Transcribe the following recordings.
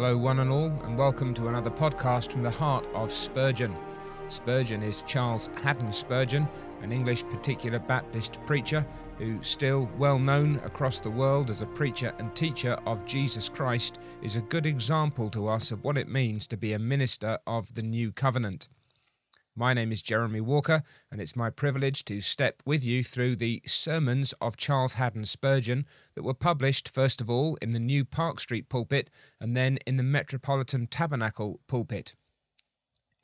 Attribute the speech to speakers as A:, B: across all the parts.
A: Hello, one and all, and welcome to another podcast from the heart of Spurgeon. Spurgeon is Charles Haddon Spurgeon, an English particular Baptist preacher who, still well known across the world as a preacher and teacher of Jesus Christ, is a good example to us of what it means to be a minister of the new covenant. My name is Jeremy Walker, and it's my privilege to step with you through the sermons of Charles Haddon Spurgeon that were published, first of all, in the new Park Street pulpit and then in the Metropolitan Tabernacle pulpit.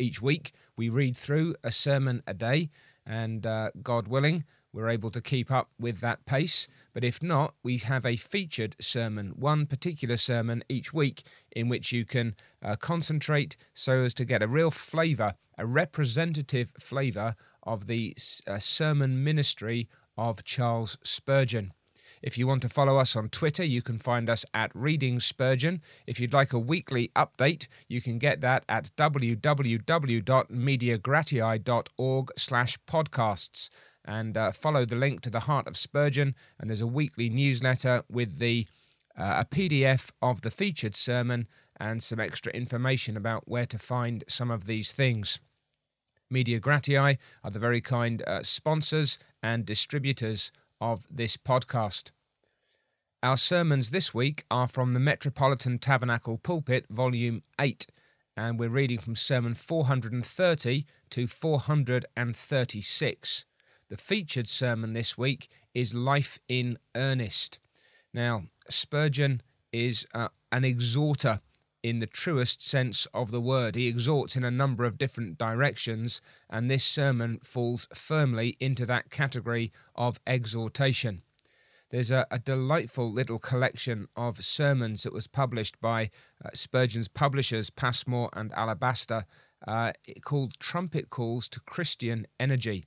A: Each week, we read through a sermon a day, and uh, God willing, we're able to keep up with that pace. But if not, we have a featured sermon, one particular sermon each week, in which you can uh, concentrate so as to get a real flavour a representative flavour of the uh, sermon ministry of Charles Spurgeon. If you want to follow us on Twitter, you can find us at Reading Spurgeon. If you'd like a weekly update, you can get that at www.mediagratiae.org slash podcasts and uh, follow the link to the Heart of Spurgeon. And there's a weekly newsletter with the uh, a PDF of the featured sermon and some extra information about where to find some of these things. Media Gratiae are the very kind uh, sponsors and distributors of this podcast. Our sermons this week are from the Metropolitan Tabernacle Pulpit, Volume 8, and we're reading from Sermon 430 to 436. The featured sermon this week is Life in Earnest. Now, Spurgeon is uh, an exhorter in the truest sense of the word. He exhorts in a number of different directions, and this sermon falls firmly into that category of exhortation. There's a, a delightful little collection of sermons that was published by uh, Spurgeon's publishers, Passmore and Alabaster, uh, called Trumpet Calls to Christian Energy.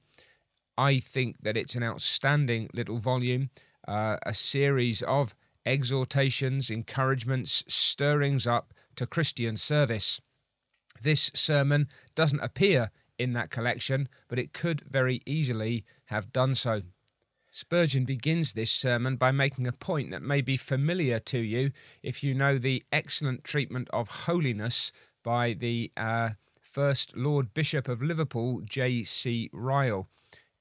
A: I think that it's an outstanding little volume, uh, a series of exhortations, encouragements, stirrings up to Christian service. This sermon doesn't appear in that collection, but it could very easily have done so. Spurgeon begins this sermon by making a point that may be familiar to you if you know the excellent treatment of holiness by the uh, first Lord Bishop of Liverpool, J.C. Ryle.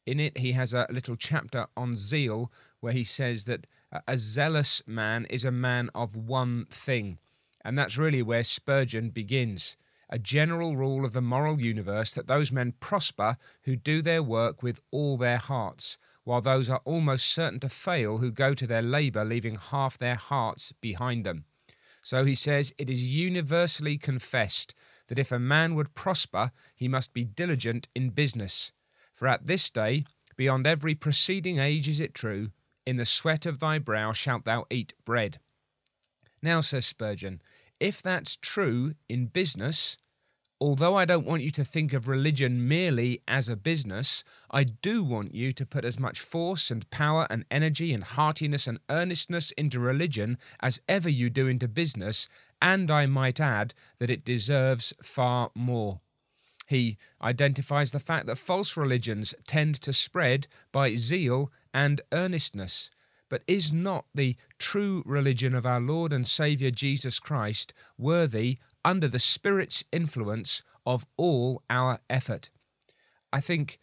A: In it, he has a little chapter on zeal where he says that uh, a zealous man is a man of one thing. And that's really where Spurgeon begins a general rule of the moral universe that those men prosper who do their work with all their hearts, while those are almost certain to fail who go to their labour leaving half their hearts behind them. So he says, It is universally confessed that if a man would prosper, he must be diligent in business. For at this day, beyond every preceding age is it true, in the sweat of thy brow shalt thou eat bread. Now, says Spurgeon, if that's true in business, although I don't want you to think of religion merely as a business, I do want you to put as much force and power and energy and heartiness and earnestness into religion as ever you do into business, and I might add that it deserves far more. He identifies the fact that false religions tend to spread by zeal and earnestness. But is not the true religion of our Lord and Saviour Jesus Christ worthy, under the Spirit's influence, of all our effort? I think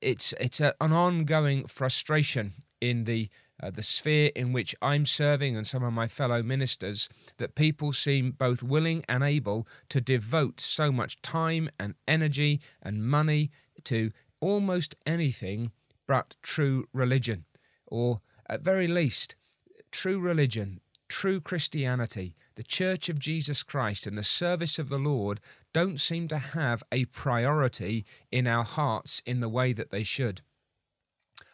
A: it's it's a, an ongoing frustration in the uh, the sphere in which I'm serving and some of my fellow ministers that people seem both willing and able to devote so much time and energy and money to almost anything but true religion or at very least, true religion, true Christianity, the Church of Jesus Christ, and the service of the Lord don't seem to have a priority in our hearts in the way that they should.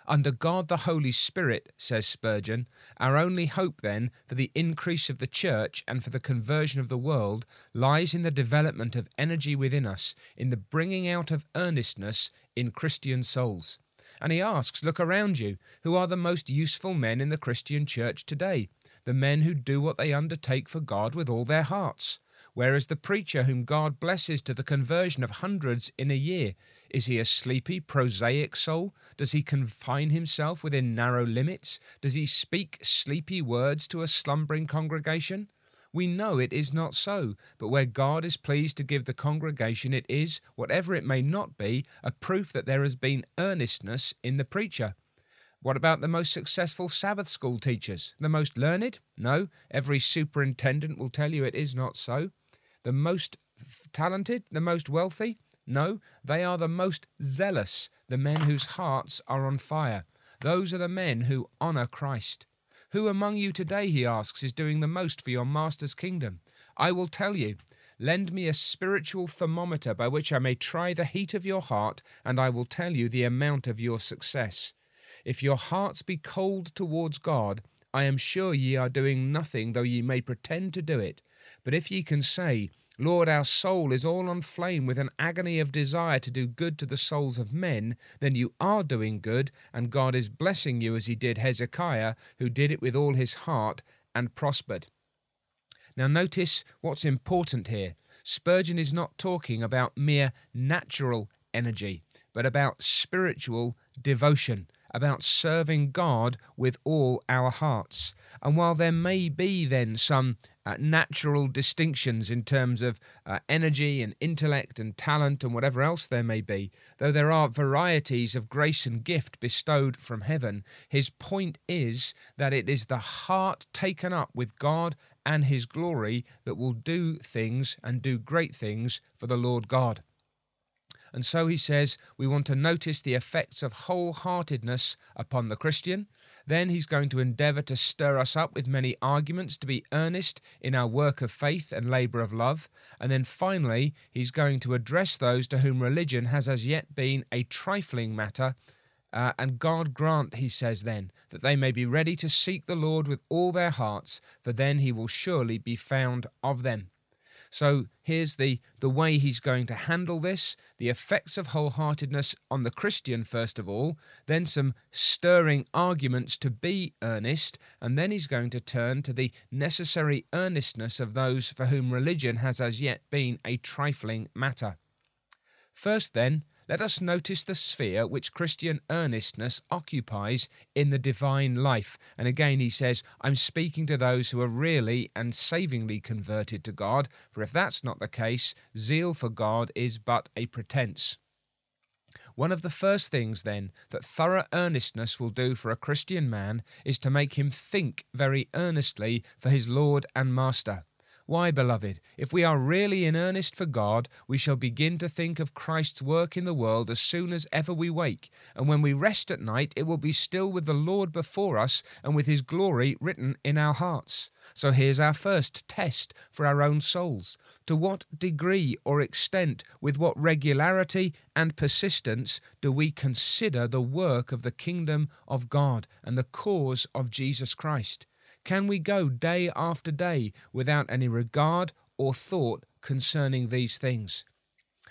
A: Under God the Holy Spirit, says Spurgeon, our only hope then for the increase of the church and for the conversion of the world lies in the development of energy within us, in the bringing out of earnestness in Christian souls. And he asks, Look around you. Who are the most useful men in the Christian church today? The men who do what they undertake for God with all their hearts. Where is the preacher whom God blesses to the conversion of hundreds in a year? Is he a sleepy, prosaic soul? Does he confine himself within narrow limits? Does he speak sleepy words to a slumbering congregation? We know it is not so, but where God is pleased to give the congregation, it is, whatever it may not be, a proof that there has been earnestness in the preacher. What about the most successful Sabbath school teachers? The most learned? No, every superintendent will tell you it is not so. The most talented? The most wealthy? No, they are the most zealous, the men whose hearts are on fire. Those are the men who honour Christ. Who among you today, he asks, is doing the most for your master's kingdom? I will tell you. Lend me a spiritual thermometer by which I may try the heat of your heart, and I will tell you the amount of your success. If your hearts be cold towards God, I am sure ye are doing nothing, though ye may pretend to do it. But if ye can say, Lord, our soul is all on flame with an agony of desire to do good to the souls of men, then you are doing good, and God is blessing you as he did Hezekiah, who did it with all his heart and prospered. Now, notice what's important here. Spurgeon is not talking about mere natural energy, but about spiritual devotion about serving God with all our hearts. And while there may be then some uh, natural distinctions in terms of uh, energy and intellect and talent and whatever else there may be, though there are varieties of grace and gift bestowed from heaven, his point is that it is the heart taken up with God and his glory that will do things and do great things for the Lord God. And so he says we want to notice the effects of wholeheartedness upon the Christian. Then he's going to endeavour to stir us up with many arguments to be earnest in our work of faith and labour of love. And then finally, he's going to address those to whom religion has as yet been a trifling matter. Uh, and God grant, he says then, that they may be ready to seek the Lord with all their hearts, for then he will surely be found of them. So here's the, the way he's going to handle this the effects of wholeheartedness on the Christian, first of all, then some stirring arguments to be earnest, and then he's going to turn to the necessary earnestness of those for whom religion has as yet been a trifling matter. First, then, let us notice the sphere which Christian earnestness occupies in the divine life. And again, he says, I'm speaking to those who are really and savingly converted to God, for if that's not the case, zeal for God is but a pretense. One of the first things, then, that thorough earnestness will do for a Christian man is to make him think very earnestly for his Lord and Master. Why, beloved, if we are really in earnest for God, we shall begin to think of Christ's work in the world as soon as ever we wake, and when we rest at night, it will be still with the Lord before us and with his glory written in our hearts. So here's our first test for our own souls. To what degree or extent, with what regularity and persistence, do we consider the work of the kingdom of God and the cause of Jesus Christ? Can we go day after day without any regard or thought concerning these things?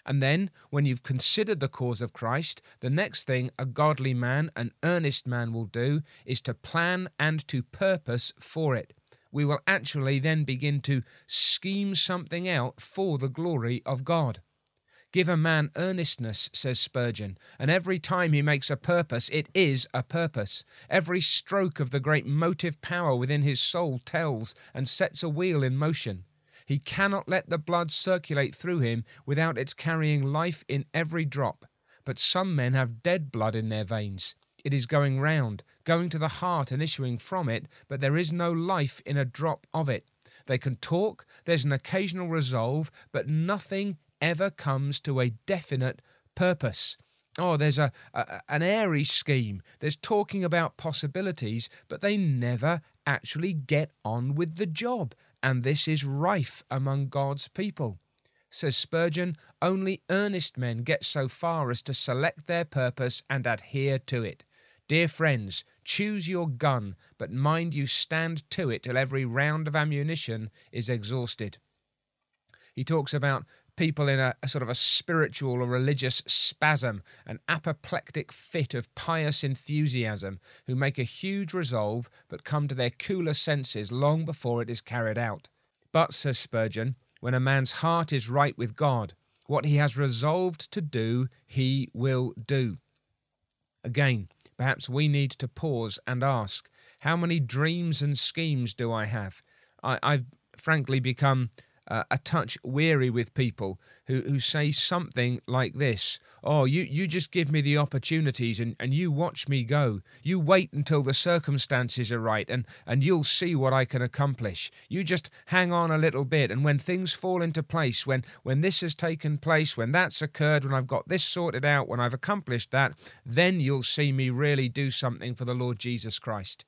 A: And then, when you've considered the cause of Christ, the next thing a godly man, an earnest man, will do is to plan and to purpose for it. We will actually then begin to scheme something out for the glory of God. Give a man earnestness, says Spurgeon, and every time he makes a purpose, it is a purpose. Every stroke of the great motive power within his soul tells and sets a wheel in motion. He cannot let the blood circulate through him without its carrying life in every drop. But some men have dead blood in their veins. It is going round, going to the heart and issuing from it, but there is no life in a drop of it. They can talk, there's an occasional resolve, but nothing ever comes to a definite purpose. Oh, there's a, a, an airy scheme. There's talking about possibilities, but they never actually get on with the job, and this is rife among God's people. Says Spurgeon, only earnest men get so far as to select their purpose and adhere to it. Dear friends, choose your gun, but mind you stand to it till every round of ammunition is exhausted. He talks about people in a, a, sort of a spiritual or religious spasm, an apoplectic fit of pious enthusiasm, who make a huge resolve but come to their cooler senses long before it is carried out. But, says Spurgeon, when a man's heart is right with God, what he has resolved to do, he will do. Again, perhaps we need to pause and ask how many dreams and schemes do I have? I, have frankly become uh, a touch weary with people who, who say something like this Oh, you, you just give me the opportunities and, and you watch me go. You wait until the circumstances are right and, and you'll see what I can accomplish. You just hang on a little bit and when things fall into place, when, when this has taken place, when that's occurred, when I've got this sorted out, when I've accomplished that, then you'll see me really do something for the Lord Jesus Christ.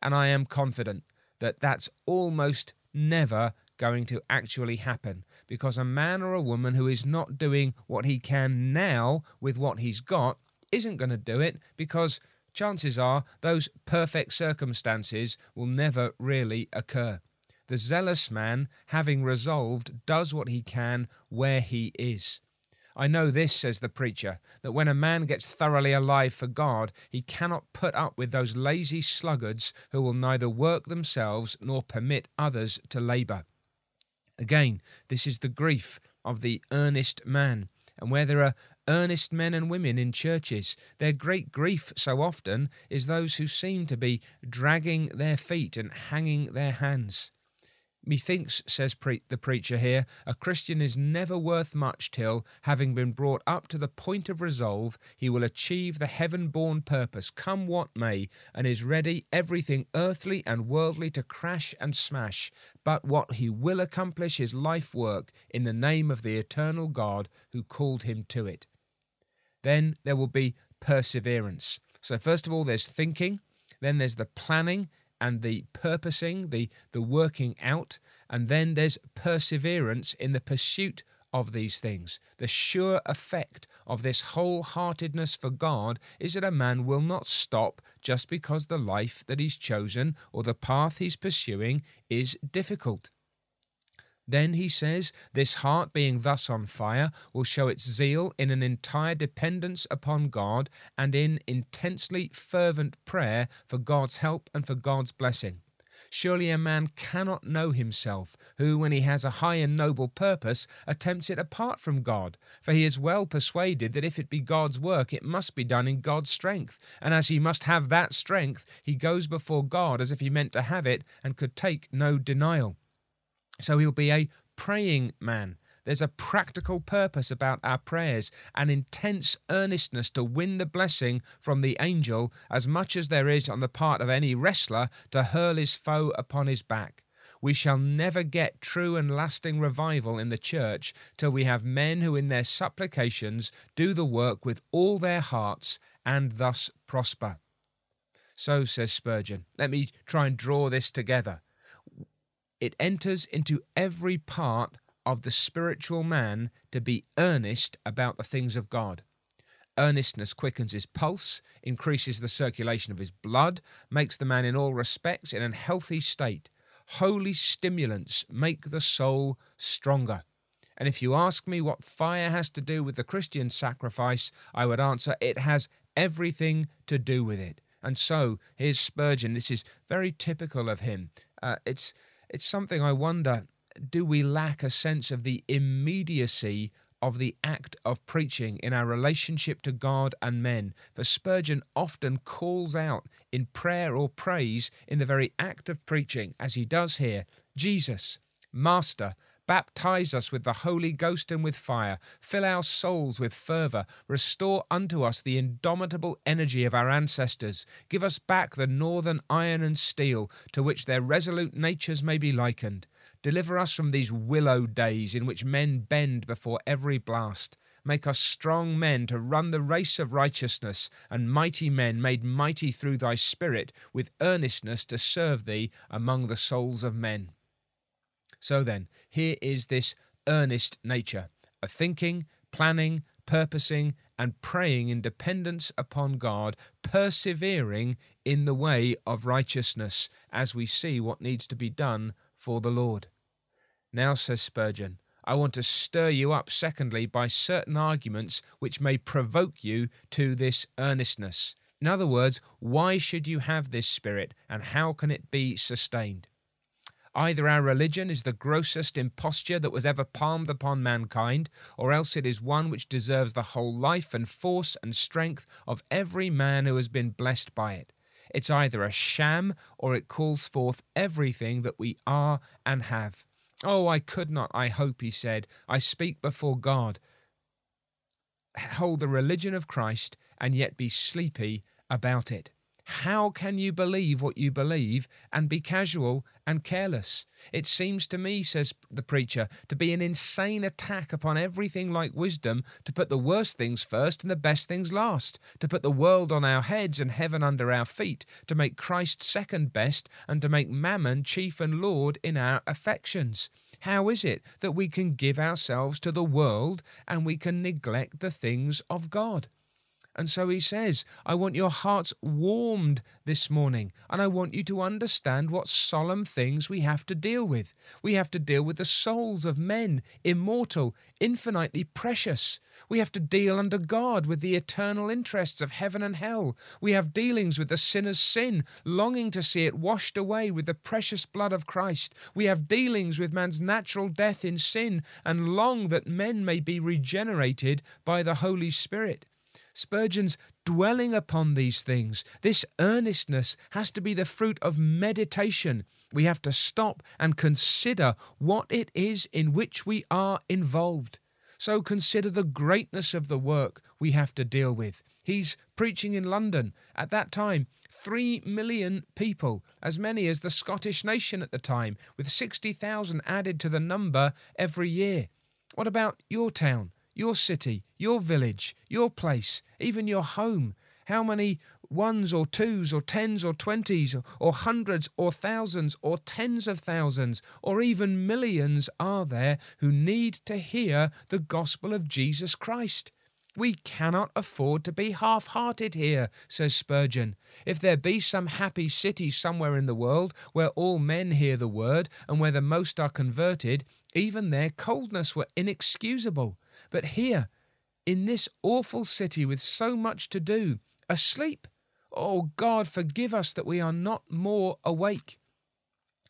A: And I am confident that that's almost never going to actually happen because a man or a woman who is not doing what he can now with what he's got isn't going to do it because chances are those perfect circumstances will never really occur. The zealous man, having resolved, does what he can where he is. I know this, says the preacher, that when a man gets thoroughly alive for God, he cannot put up with those lazy sluggards who will neither work themselves nor permit others to labour. Again, this is the grief of the earnest man. And where there are earnest men and women in churches, their great grief so often is those who seem to be dragging their feet and hanging their hands. Methinks, says pre- the preacher here, a Christian is never worth much till, having been brought up to the point of resolve, he will achieve the heaven born purpose, come what may, and is ready everything earthly and worldly to crash and smash, but what he will accomplish is life work in the name of the eternal God who called him to it. Then there will be perseverance. So, first of all, there's thinking, then there's the planning, and the purposing, the, the working out, and then there's perseverance in the pursuit of these things. The sure effect of this wholeheartedness for God is that a man will not stop just because the life that he's chosen or the path he's pursuing is difficult. Then he says, This heart being thus on fire will show its zeal in an entire dependence upon God and in intensely fervent prayer for God's help and for God's blessing. Surely a man cannot know himself, who, when he has a high and noble purpose, attempts it apart from God, for he is well persuaded that if it be God's work, it must be done in God's strength, and as he must have that strength, he goes before God as if he meant to have it and could take no denial. So he'll be a praying man. There's a practical purpose about our prayers, an intense earnestness to win the blessing from the angel, as much as there is on the part of any wrestler to hurl his foe upon his back. We shall never get true and lasting revival in the church till we have men who, in their supplications, do the work with all their hearts and thus prosper. So, says Spurgeon, let me try and draw this together. It enters into every part of the spiritual man to be earnest about the things of God. Earnestness quickens his pulse, increases the circulation of his blood, makes the man in all respects in a healthy state. Holy stimulants make the soul stronger. And if you ask me what fire has to do with the Christian sacrifice, I would answer it has everything to do with it. And so, here's Spurgeon. This is very typical of him. Uh, it's it's something I wonder do we lack a sense of the immediacy of the act of preaching in our relationship to God and men? For Spurgeon often calls out in prayer or praise in the very act of preaching, as he does here Jesus, Master, Baptize us with the Holy Ghost and with fire. Fill our souls with fervour. Restore unto us the indomitable energy of our ancestors. Give us back the northern iron and steel, to which their resolute natures may be likened. Deliver us from these willow days in which men bend before every blast. Make us strong men to run the race of righteousness, and mighty men made mighty through thy Spirit, with earnestness to serve thee among the souls of men. So then, here is this earnest nature a thinking, planning, purposing, and praying in dependence upon God, persevering in the way of righteousness as we see what needs to be done for the Lord. Now, says Spurgeon, I want to stir you up, secondly, by certain arguments which may provoke you to this earnestness. In other words, why should you have this spirit and how can it be sustained? Either our religion is the grossest imposture that was ever palmed upon mankind, or else it is one which deserves the whole life and force and strength of every man who has been blessed by it. It's either a sham or it calls forth everything that we are and have. Oh, I could not, I hope, he said. I speak before God. Hold the religion of Christ and yet be sleepy about it. How can you believe what you believe and be casual and careless? It seems to me, says the preacher, to be an insane attack upon everything like wisdom to put the worst things first and the best things last, to put the world on our heads and heaven under our feet, to make Christ second best, and to make mammon chief and lord in our affections. How is it that we can give ourselves to the world and we can neglect the things of God? And so he says, I want your hearts warmed this morning, and I want you to understand what solemn things we have to deal with. We have to deal with the souls of men, immortal, infinitely precious. We have to deal under God with the eternal interests of heaven and hell. We have dealings with the sinner's sin, longing to see it washed away with the precious blood of Christ. We have dealings with man's natural death in sin, and long that men may be regenerated by the Holy Spirit. Spurgeon's dwelling upon these things. This earnestness has to be the fruit of meditation. We have to stop and consider what it is in which we are involved. So consider the greatness of the work we have to deal with. He's preaching in London. At that time, three million people, as many as the Scottish nation at the time, with 60,000 added to the number every year. What about your town? Your city, your village, your place, even your home. How many ones or twos or tens or twenties or hundreds or thousands or tens of thousands or even millions are there who need to hear the gospel of Jesus Christ? We cannot afford to be half hearted here, says Spurgeon. If there be some happy city somewhere in the world where all men hear the word and where the most are converted, even their coldness were inexcusable. But here, in this awful city with so much to do, asleep, oh God, forgive us that we are not more awake.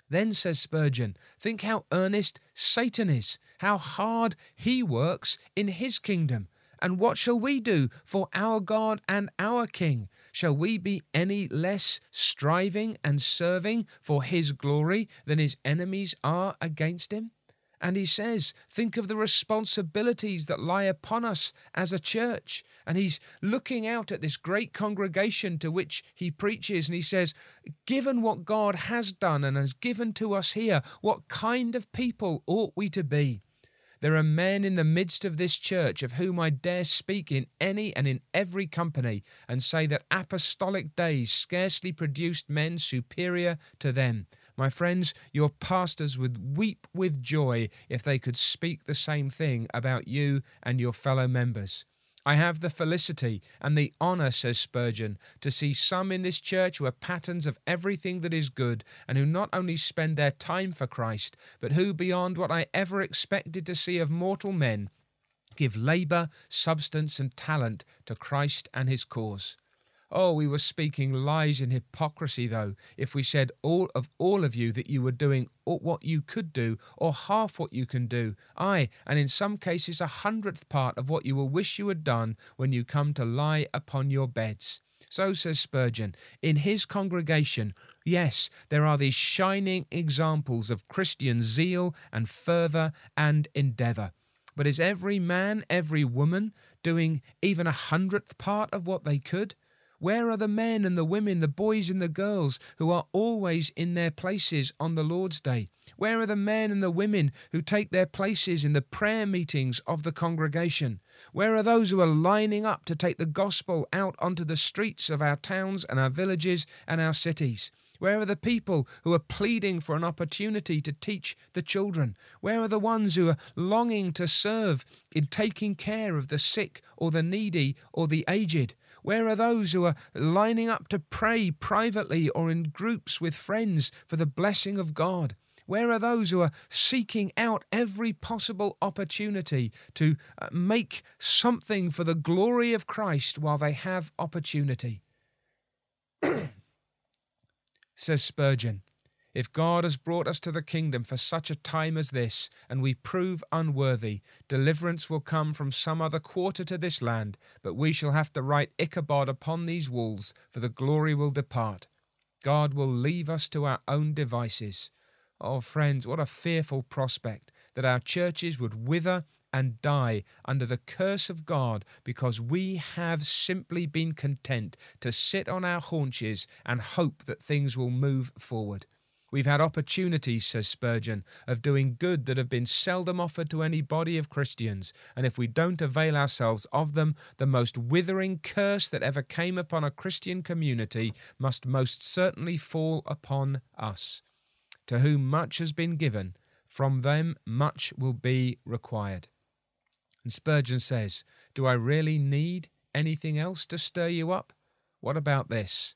A: Then, says Spurgeon, think how earnest Satan is, how hard he works in his kingdom. And what shall we do for our God and our King? Shall we be any less striving and serving for his glory than his enemies are against him? And he says, think of the responsibilities that lie upon us as a church. And he's looking out at this great congregation to which he preaches, and he says, given what God has done and has given to us here, what kind of people ought we to be? There are men in the midst of this church of whom I dare speak in any and in every company, and say that apostolic days scarcely produced men superior to them. My friends, your pastors would weep with joy if they could speak the same thing about you and your fellow members. I have the felicity and the honour, says Spurgeon, to see some in this church who are patterns of everything that is good, and who not only spend their time for Christ, but who, beyond what I ever expected to see of mortal men, give labour, substance, and talent to Christ and his cause. Oh, we were speaking lies and hypocrisy, though, if we said all of all of you that you were doing what you could do, or half what you can do, aye, and in some cases a hundredth part of what you will wish you had done when you come to lie upon your beds. So says Spurgeon, in his congregation, yes, there are these shining examples of Christian zeal and fervour and endeavour. But is every man, every woman, doing even a hundredth part of what they could? Where are the men and the women, the boys and the girls who are always in their places on the Lord's Day? Where are the men and the women who take their places in the prayer meetings of the congregation? Where are those who are lining up to take the gospel out onto the streets of our towns and our villages and our cities? Where are the people who are pleading for an opportunity to teach the children? Where are the ones who are longing to serve in taking care of the sick or the needy or the aged? Where are those who are lining up to pray privately or in groups with friends for the blessing of God? Where are those who are seeking out every possible opportunity to uh, make something for the glory of Christ while they have opportunity? Says Spurgeon, if God has brought us to the kingdom for such a time as this, and we prove unworthy, deliverance will come from some other quarter to this land, but we shall have to write Ichabod upon these walls, for the glory will depart. God will leave us to our own devices. Oh, friends, what a fearful prospect that our churches would wither and die under the curse of God because we have simply been content to sit on our haunches and hope that things will move forward. We've had opportunities, says Spurgeon, of doing good that have been seldom offered to any body of Christians, and if we don't avail ourselves of them, the most withering curse that ever came upon a Christian community must most certainly fall upon us. To whom much has been given, from them much will be required. And Spurgeon says, Do I really need anything else to stir you up? What about this?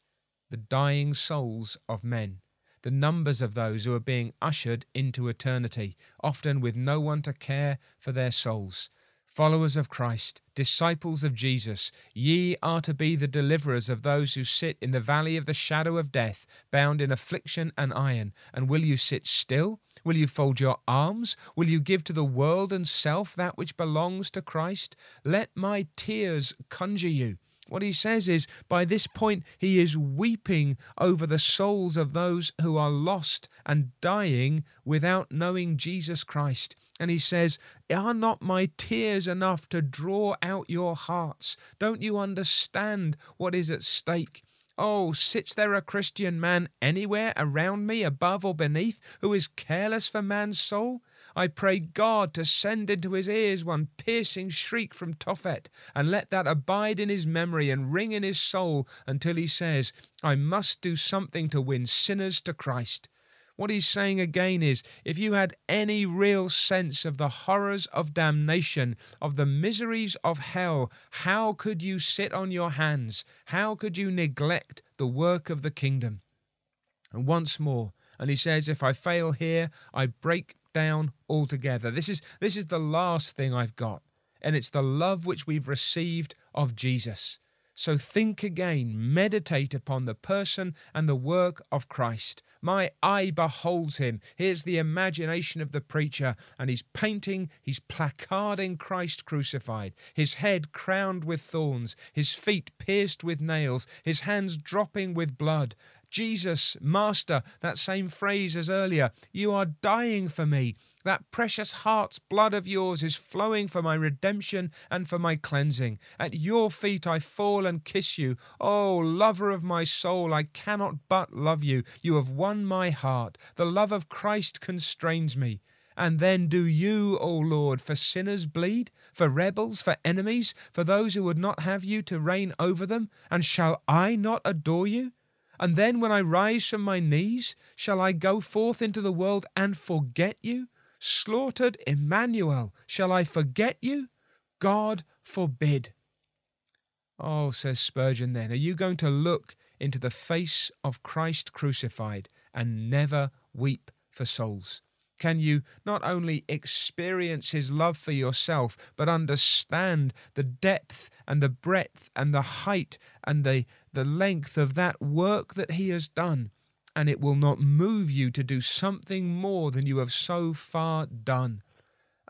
A: The dying souls of men the numbers of those who are being ushered into eternity, often with no one to care for their souls. Followers of Christ, disciples of Jesus, ye are to be the deliverers of those who sit in the valley of the shadow of death, bound in affliction and iron. And will you sit still? Will you fold your arms? Will you give to the world and self that which belongs to Christ? Let my tears conjure you. What he says is, by this point, he is weeping over the souls of those who are lost and dying without knowing Jesus Christ. And he says, Are not my tears enough to draw out your hearts? Don't you understand what is at stake? Oh, sits there a Christian man anywhere around me, above or beneath, who is careless for man's soul? I pray God to send into his ears one piercing shriek from Tophet, and let that abide in his memory and ring in his soul until he says, I must do something to win sinners to Christ. What he's saying again is if you had any real sense of the horrors of damnation, of the miseries of hell, how could you sit on your hands? How could you neglect the work of the kingdom? And once more, and he says, If I fail here, I break down altogether. This is, this is the last thing I've got, and it's the love which we've received of Jesus. So think again, meditate upon the person and the work of Christ. My eye beholds him. Here's the imagination of the preacher, and he's painting, he's placarding Christ crucified, his head crowned with thorns, his feet pierced with nails, his hands dropping with blood. Jesus, Master, that same phrase as earlier, you are dying for me. That precious heart's blood of yours is flowing for my redemption and for my cleansing. At your feet I fall and kiss you. Oh, lover of my soul, I cannot but love you. You have won my heart. The love of Christ constrains me. And then do you, O Lord, for sinners bleed, for rebels, for enemies, for those who would not have you to reign over them? And shall I not adore you? And then when I rise from my knees, shall I go forth into the world and forget you? Slaughtered Emmanuel, shall I forget you? God forbid. Oh, says Spurgeon then, are you going to look into the face of Christ crucified and never weep for souls? Can you not only experience his love for yourself, but understand the depth and the breadth and the height and the, the length of that work that he has done? and it will not move you to do something more than you have so far done.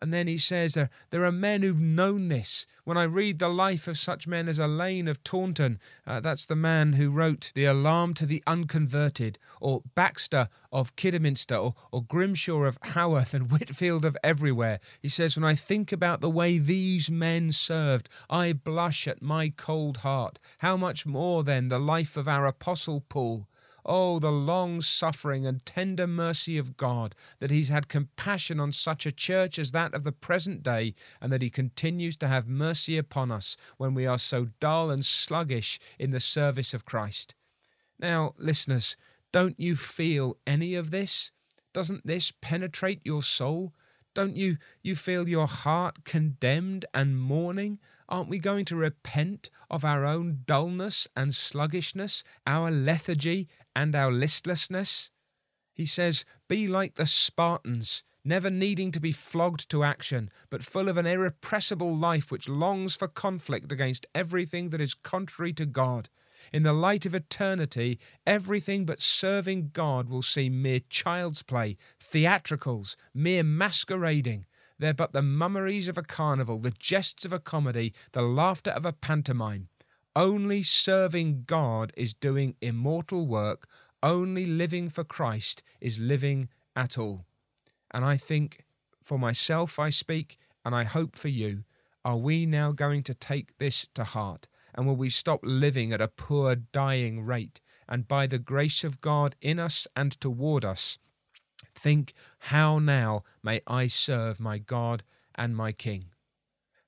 A: And then he says there, there are men who've known this. When I read the life of such men as Alleine of Taunton, uh, that's the man who wrote The Alarm to the Unconverted, or Baxter of Kidderminster, or, or Grimshaw of Haworth, and Whitefield of everywhere. He says, When I think about the way these men served, I blush at my cold heart. How much more then the life of our Apostle Paul? Oh, the long suffering and tender mercy of God, that He's had compassion on such a church as that of the present day, and that He continues to have mercy upon us when we are so dull and sluggish in the service of Christ. Now, listeners, don't you feel any of this? Doesn't this penetrate your soul? Don't you, you feel your heart condemned and mourning? Aren't we going to repent of our own dullness and sluggishness, our lethargy and our listlessness? He says, Be like the Spartans, never needing to be flogged to action, but full of an irrepressible life which longs for conflict against everything that is contrary to God. In the light of eternity, everything but serving God will seem mere child's play, theatricals, mere masquerading. They're but the mummeries of a carnival, the jests of a comedy, the laughter of a pantomime. Only serving God is doing immortal work. only living for Christ is living at all. And I think for myself, I speak, and I hope for you, are we now going to take this to heart? And will we stop living at a poor, dying rate? And by the grace of God in us and toward us, think, how now may I serve my God and my King?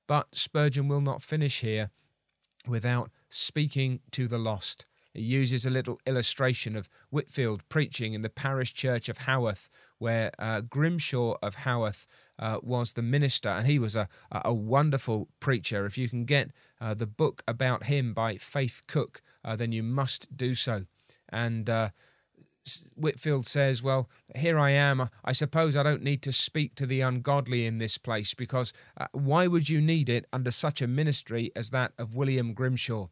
A: But Spurgeon will not finish here without speaking to the lost. He uses a little illustration of Whitefield preaching in the parish church of Haworth, where uh, Grimshaw of Haworth uh, was the minister, and he was a, a wonderful preacher. If you can get uh, the book about him by Faith Cook, uh, then you must do so. And uh, Whitefield says, Well, here I am. I suppose I don't need to speak to the ungodly in this place because uh, why would you need it under such a ministry as that of William Grimshaw?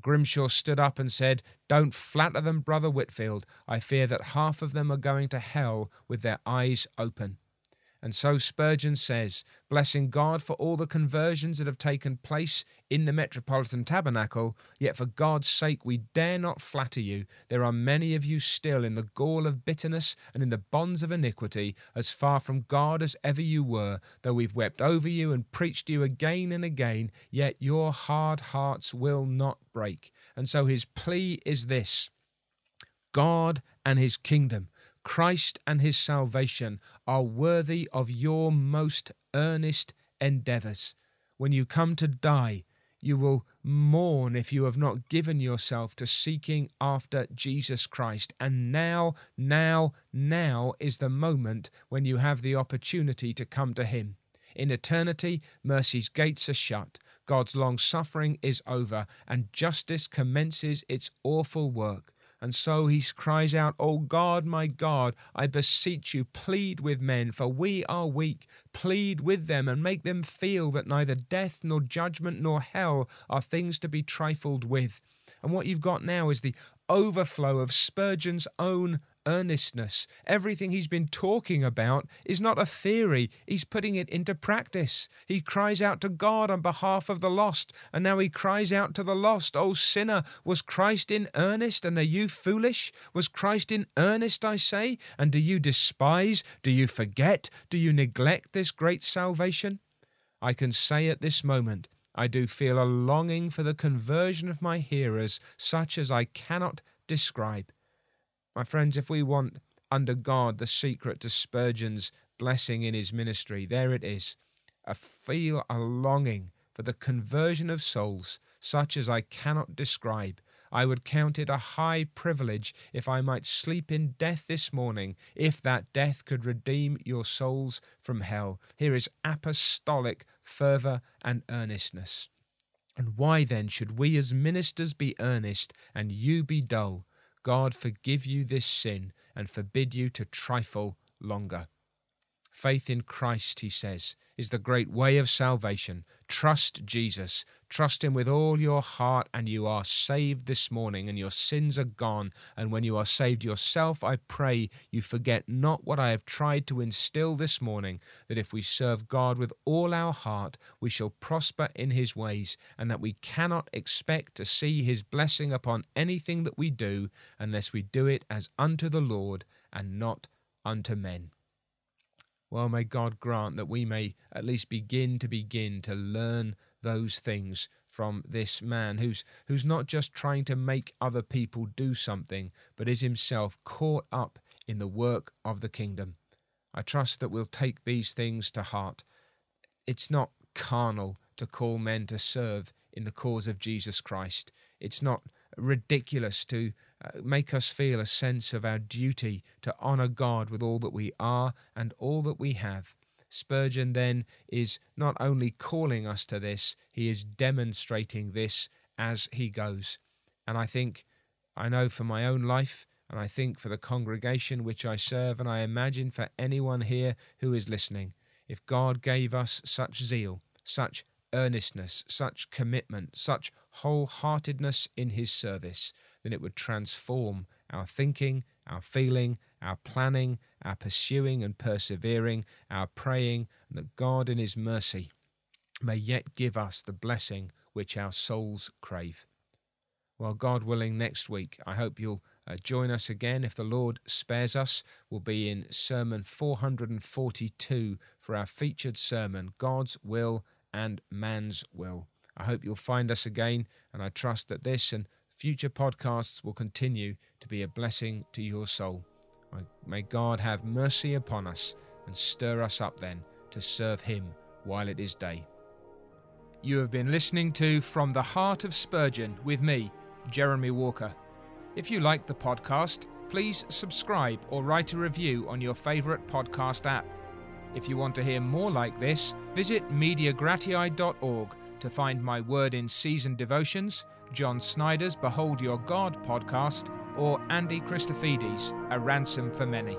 A: Grimshaw stood up and said, Don't flatter them, Brother Whitefield. I fear that half of them are going to hell with their eyes open. And so Spurgeon says, blessing God for all the conversions that have taken place in the Metropolitan Tabernacle, yet for God's sake we dare not flatter you. There are many of you still in the gall of bitterness and in the bonds of iniquity, as far from God as ever you were, though we've wept over you and preached you again and again, yet your hard hearts will not break. And so his plea is this God and his kingdom Christ and his salvation are worthy of your most earnest endeavours. When you come to die, you will mourn if you have not given yourself to seeking after Jesus Christ. And now, now, now is the moment when you have the opportunity to come to Him. In eternity, mercy's gates are shut, God's long suffering is over, and justice commences its awful work. And so he cries out, O God, my God, I beseech you, plead with men, for we are weak. Plead with them and make them feel that neither death nor judgment nor hell are things to be trifled with. And what you've got now is the overflow of Spurgeon's own earnestness. Everything he's been talking about is not a theory, he's putting it into practice. He cries out to God on behalf of the lost, and now he cries out to the lost, O sinner, was Christ in earnest, and are you foolish? Was Christ in earnest, I say, and do you despise, do you forget, do you neglect this great salvation? I can say at this moment, I do feel a longing for the conversion of my hearers, such as I cannot describe. My friends, if we want under God the secret to Spurgeon's blessing in his ministry, there it is. I feel a longing for the conversion of souls such as I cannot describe. I would count it a high privilege if I might sleep in death this morning, if that death could redeem your souls from hell. Here is apostolic fervour and earnestness. And why then should we as ministers be earnest and you be dull? God forgive you this sin and forbid you to trifle longer. Faith in Christ, he says, is the great way of salvation. Trust Jesus. Trust him with all your heart, and you are saved this morning, and your sins are gone. And when you are saved yourself, I pray you forget not what I have tried to instill this morning that if we serve God with all our heart, we shall prosper in his ways, and that we cannot expect to see his blessing upon anything that we do unless we do it as unto the Lord and not unto men. Well, may God grant that we may at least begin to begin to learn those things from this man who's who's not just trying to make other people do something, but is himself caught up in the work of the kingdom. I trust that we'll take these things to heart. It's not carnal to call men to serve in the cause of Jesus Christ. It's not ridiculous to make us feel a sense of our duty to honour God with all that we are and all that we have. Spurgeon then is not only calling us to this, he is demonstrating this as he goes. And I think, I know for my own life, and I think for the congregation which I serve, and I imagine for anyone here who is listening, if God gave us such zeal, such earnestness, such commitment, such wholeheartedness in His service, then it would transform our thinking, our feeling, our planning, our pursuing and persevering, our praying, and that God in His mercy may yet give us the blessing which our souls crave. Well, God willing, next week, I hope you'll Uh, join us again if the Lord spares us. We'll be in Sermon 442 for our featured sermon God's Will and Man's Will. I hope you'll find us again, and I trust that this and future podcasts will continue to be a blessing to your soul. May God have mercy upon us and stir us up then to serve Him while it is day. You have been listening to From the Heart of Spurgeon with me, Jeremy Walker. If you like the podcast, please subscribe or write a review on your favourite podcast app. If you want to hear more like this, visit mediagratiae.org to find my Word in Season devotions, John Snyder's Behold Your God podcast, or Andy Christofides, A Ransom for Many.